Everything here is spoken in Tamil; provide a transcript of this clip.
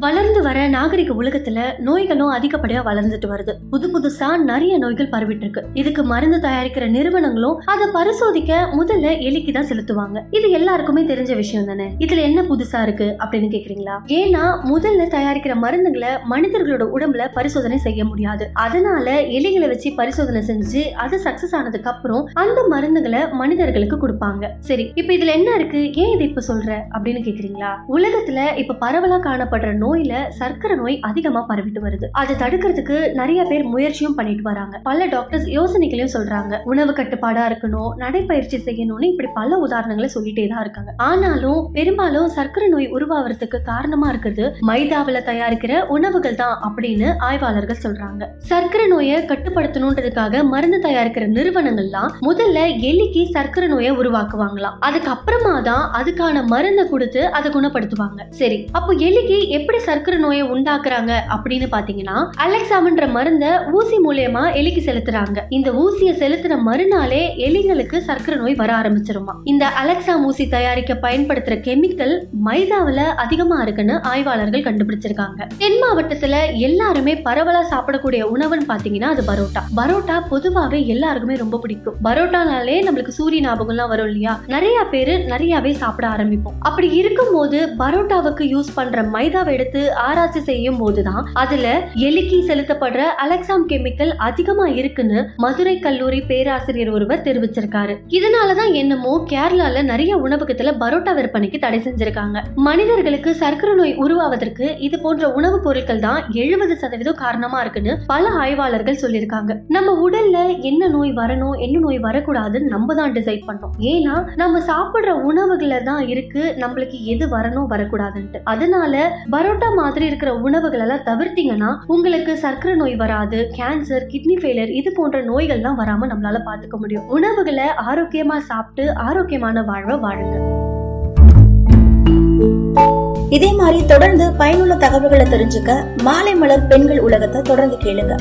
வளர்ந்து வர நாகரிக உலகத்துல நோய்களும் அதிகப்படியா வளர்ந்துட்டு வருது. புது புதுசா நிறைய நோய்கள் பரவிட்டு இருக்கு இதுக்கு மருந்து தயாரிக்கிற நிறுவனங்களும் அதை பரிசோதிக்க முதல்ல எலிக்கு தான் செலுத்துவாங்க. இது எல்லாருக்குமே தெரிஞ்ச விஷயம் தானே? இதுல என்ன புதுசா இருக்கு அப்படின்னு கேக்குறீங்களா? ஏன்னா முதல்ல தயாரிக்கிற மருந்துகளை மனிதர்களோட உடம்புல பரிசோதனை செய்ய முடியாது. அதனால எலிகளை வச்சு பரிசோதனை செஞ்சு அது சக்சஸ் ஆனதுக்கு அப்புறம் அந்த மருந்துகளை மனிதர்களுக்கு கொடுப்பாங்க. சரி இப்ப இதுல என்ன இருக்கு? ஏன் இதை இப்ப சொல்ற? அப்படின்னு கேக்குறீங்களா? உலகத்துல இப்ப பரவலா காணப்படுற நோய் நோயில சர்க்கரை நோய் அதிகமா பரவிட்டு வருது. அதை தடுக்கிறதுக்கு நிறைய பேர் முயற்சியும் பண்ணிட்டு வராங்க. பல டாக்டர்ஸ் யோசனைகளையும் சொல்றாங்க. உணவு கட்டுப்பாடா இருக்கணும் நடைப்பயிற்சி செய்யணும்னு இப்படி பல உதாரணங்களை சொல்லிட்டே தான் இருக்காங்க. ஆனாலும் பெரும்பாலும் சர்க்கரை நோய் உருவாகிறதுக்கு காரணமா இருக்கிறது மைதாவில தயாரிக்கிற உணவுகள் தான் அப்படின்னு ஆய்வாளர்கள் சொல்றாங்க. சர்க்கரை நோயை கட்டுப்படுத்தணுன்றதுக்காக மருந்து தயாரிக்கிற நிறுவனங்கள்லாம் முதல்ல எலிக்கு சர்க்கரை நோயை உருவாக்குவாங்களாம். அதுக்கப்புறமா தான் அதுக்கான மருந்தை கொடுத்து அதை குணப்படுத்துவாங்க. சரி அப்போ எலிக்கு எப்படி சர்க்கரை நோயை உண்டாக்குறாங்க அப்படின்னு பாத்தீங்கன்னா அலெக்சாமன்ற மருந்த ஊசி மூலியமா எலிக்கு செலுத்துறாங்க. இந்த ஊசியை செலுத்தின மறுநாளே எலிகளுக்கு சர்க்கரை நோய் வர ஆரம்பிச்சிருமா? இந்த அலெக்சாம் ஊசி தயாரிக்க பயன்படுத்துற கெமிக்கல் மைதாவில் அதிகமா இருக்குன்னு ஆய்வாளர்கள் கண்டுபிடிச்சிருக்காங்க. தென் மாவட்டத்துல எல்லாருமே பரவலா சாப்பிடக்கூடிய உணவுன்னு பாத்தீங்கன்னா அது பரோட்டா. பரோட்டா பொதுவாவே எல்லாருக்குமே ரொம்ப பிடிக்கும். பரோட்டானாலே நம்மளுக்கு சூரிய ஞாபகம்லாம் வரும் இல்லையா? நிறைய பேரு நிறையவே சாப்பிட ஆரம்பிப்போம். அப்படி இருக்கும் போது பரோட்டாவுக்கு யூஸ் பண்ற மைதாவை எடுத்து ஆராய்ச்சி செய்யும் போதுதான் அதுல எலிக்கு செலுத்தப்படுற அலெக்சாம் கெமிக்கல் அதிகமா இருக்குன்னு மதுரை கல்லூரி பேராசிரியர் ஒருவர் தெரிவிச்சிருக்காரு. இதனாலதான் என்னமோ கேரளால நிறைய உணவகத்துல பரோட்டா விற்பனைக்கு தடை செஞ்சிருக்காங்க. மனிதர்களுக்கு சர்க்கரை நோய் உருவாவதற்கு இது போன்ற உணவுப் பொருட்கள் தான் எழுபது சதவீதம் காரணமா இருக்குன்னு பல ஆய்வாளர்கள் சொல்லியிருக்காங்க. நம்ம உடல்ல என்ன நோய் வரணும் என்ன நோய் வரக்கூடாதுன்னு நம்ம தான் டிசைட் பண்ணோம் ஏன்னா நம்ம சாப்பிடுற உணவுகள்ல தான் இருக்கு நம்மளுக்கு எது வரணும் வரக்கூடாதுன்ட்டு. அதனால பரோட்டா பரோட்டா மாதிரி இருக்கிற உணவுகள் எல்லாம் தவிர்த்தீங்கன்னா உங்களுக்கு சர்க்கரை நோய் வராது கேன்சர் கிட்னி ஃபெயிலியர் இது போன்ற நோய்கள்லாம் வராம நம்மளால பாத்துக்க முடியும். உணவுகளை ஆரோக்கியமா சாப்பிட்டு ஆரோக்கியமான வாழ்வை வாழுங்க. இதே மாதிரி தொடர்ந்து பயனுள்ள தகவல்களை தெரிஞ்சுக்க மாலை மலர் பெண்கள் உலகத்தை தொடர்ந்து கேளுங்க.